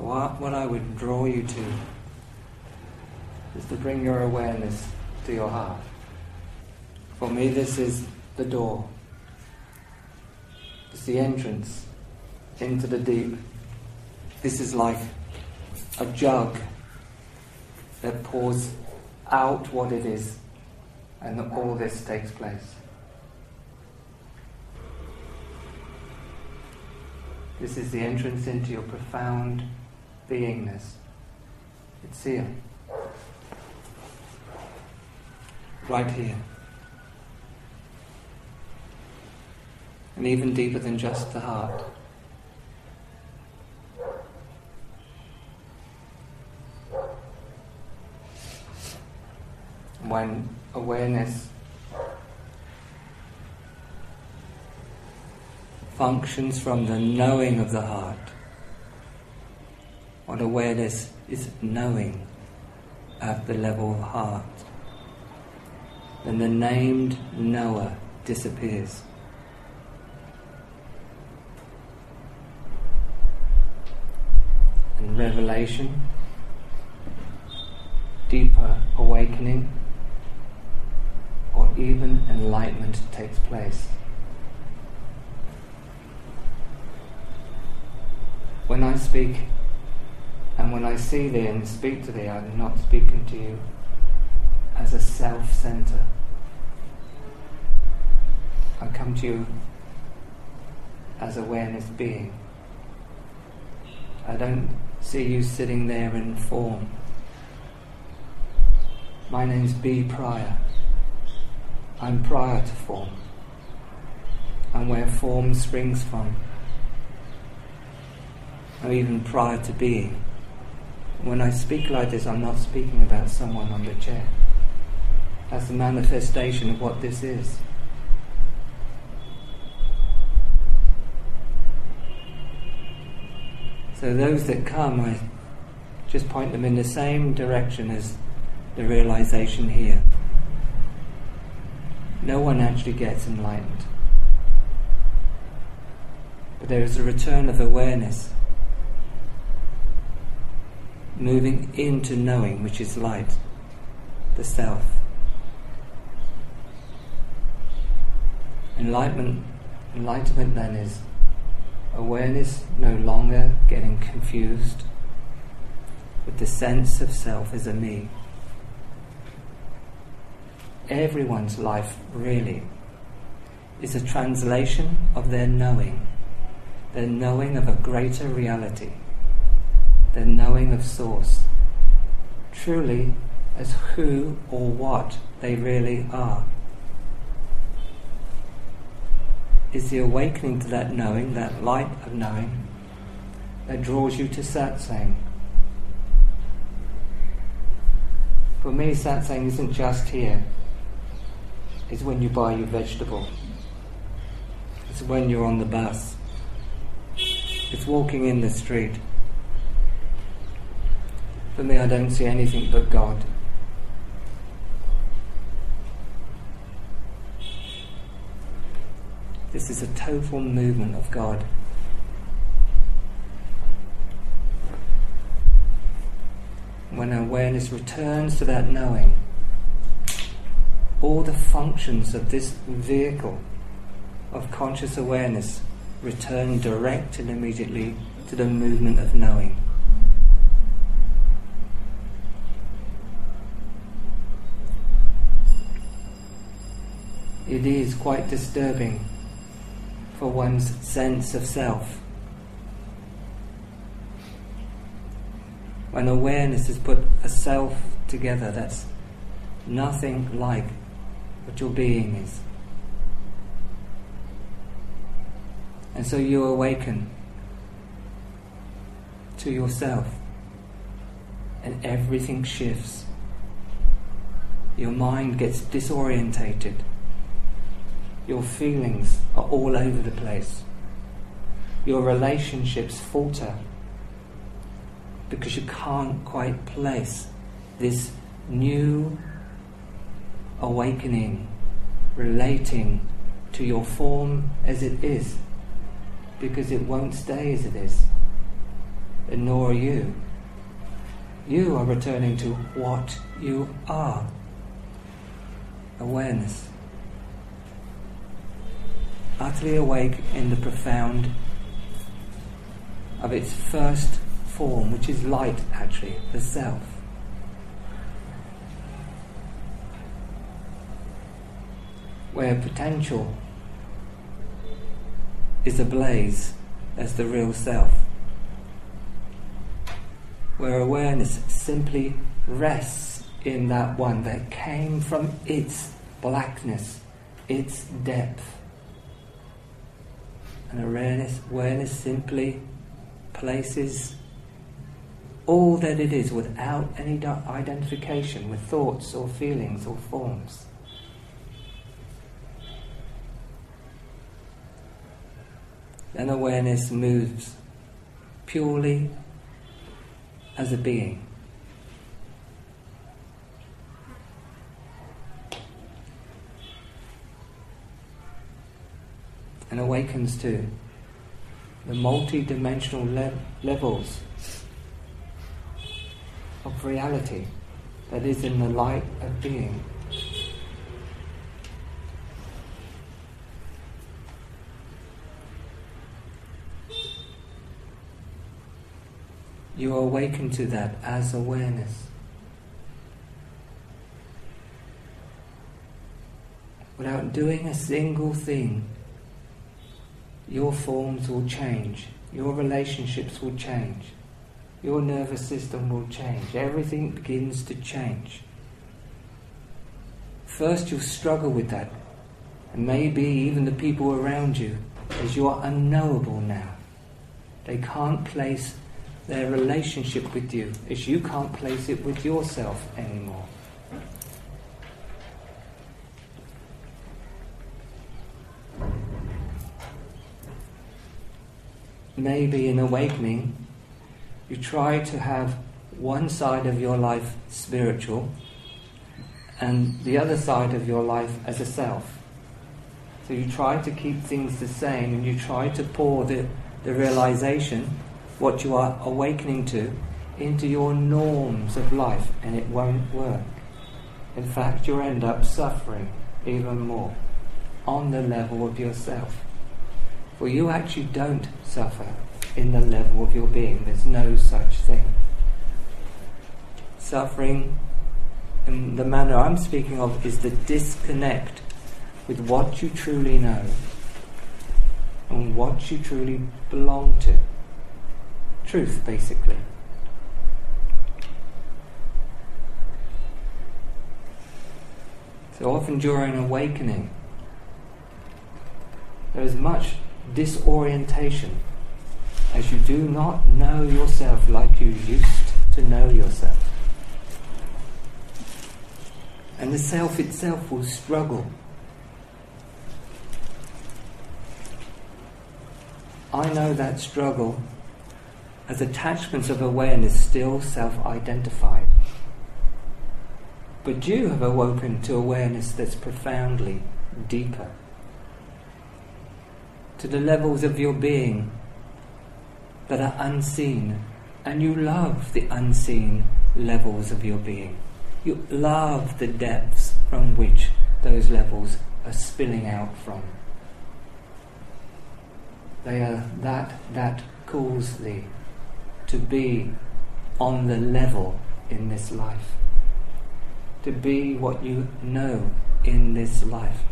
So, what, what I would draw you to is to bring your awareness to your heart. For me, this is the door, it's the entrance into the deep. This is like a jug that pours out what it is, and all this takes place. This is the entrance into your profound beingness. It's here. Right here. And even deeper than just the heart. When awareness functions from the knowing of the heart. What awareness is knowing at the level of heart. Then the named knower disappears. And revelation, deeper awakening, or even enlightenment takes place. When I speak and when I see thee and speak to thee, I am not speaking to you as a self center. I come to you as awareness being. I don't see you sitting there in form. My name's B. Prior. I'm prior to form. I'm where form springs from I'm even prior to being. When I speak like this, I'm not speaking about someone on the chair. That's the manifestation of what this is. So those that come, I just point them in the same direction as the realization here. No one actually gets enlightened. But there is a return of awareness moving into knowing, which is light, the self. Enlightenment, enlightenment then is awareness no longer getting confused with the sense of self as a me. Everyone's life really is a translation of their knowing, their knowing of a greater reality the knowing of Source, truly as who or what they really are. Is the awakening to that knowing, that light of knowing, that draws you to satsang. For me, satsang isn't just here. It's when you buy your vegetable. It's when you're on the bus. It's walking in the street. For me, I don't see anything but God. This is a total movement of God. When awareness returns to that knowing, all the functions of this vehicle of conscious awareness return direct and immediately to the movement of knowing. It is quite disturbing for one's sense of self. When awareness has put a self together that's nothing like what your being is. And so you awaken to yourself, and everything shifts. Your mind gets disorientated your feelings are all over the place. Your relationships falter because you can't quite place this new awakening relating to your form as it is because it won't stay as it is. and nor are you. You are returning to what you are awareness. Utterly awake in the profound of its first form, which is light actually, the self. Where potential is ablaze as the real self. Where awareness simply rests in that one that came from its blackness, its depth. And awareness, awareness simply places all that it is without any identification with thoughts or feelings or forms. Then awareness moves purely as a being. And awakens to the multi-dimensional le- levels of reality that is in the light of being. You awaken to that as awareness. Without doing a single thing, your forms will change, your relationships will change, your nervous system will change, everything begins to change. First, you'll struggle with that, and maybe even the people around you, as you are unknowable now. They can't place their relationship with you, as you can't place it with yourself anymore. Maybe in awakening, you try to have one side of your life spiritual and the other side of your life as a self. So you try to keep things the same and you try to pour the, the realization, what you are awakening to, into your norms of life and it won't work. In fact, you'll end up suffering even more on the level of yourself. For you actually don't suffer in the level of your being. There's no such thing. Suffering, in the manner I'm speaking of, is the disconnect with what you truly know and what you truly belong to. Truth, basically. So often during awakening, there is much disorientation as you do not know yourself like you used to know yourself. And the self itself will struggle. I know that struggle as attachments of awareness still self identified. But you have awoken to awareness that's profoundly deeper to the levels of your being that are unseen, and you love the unseen levels of your being. You love the depths from which those levels are spilling out from. They are that that calls thee to be on the level in this life, to be what you know in this life.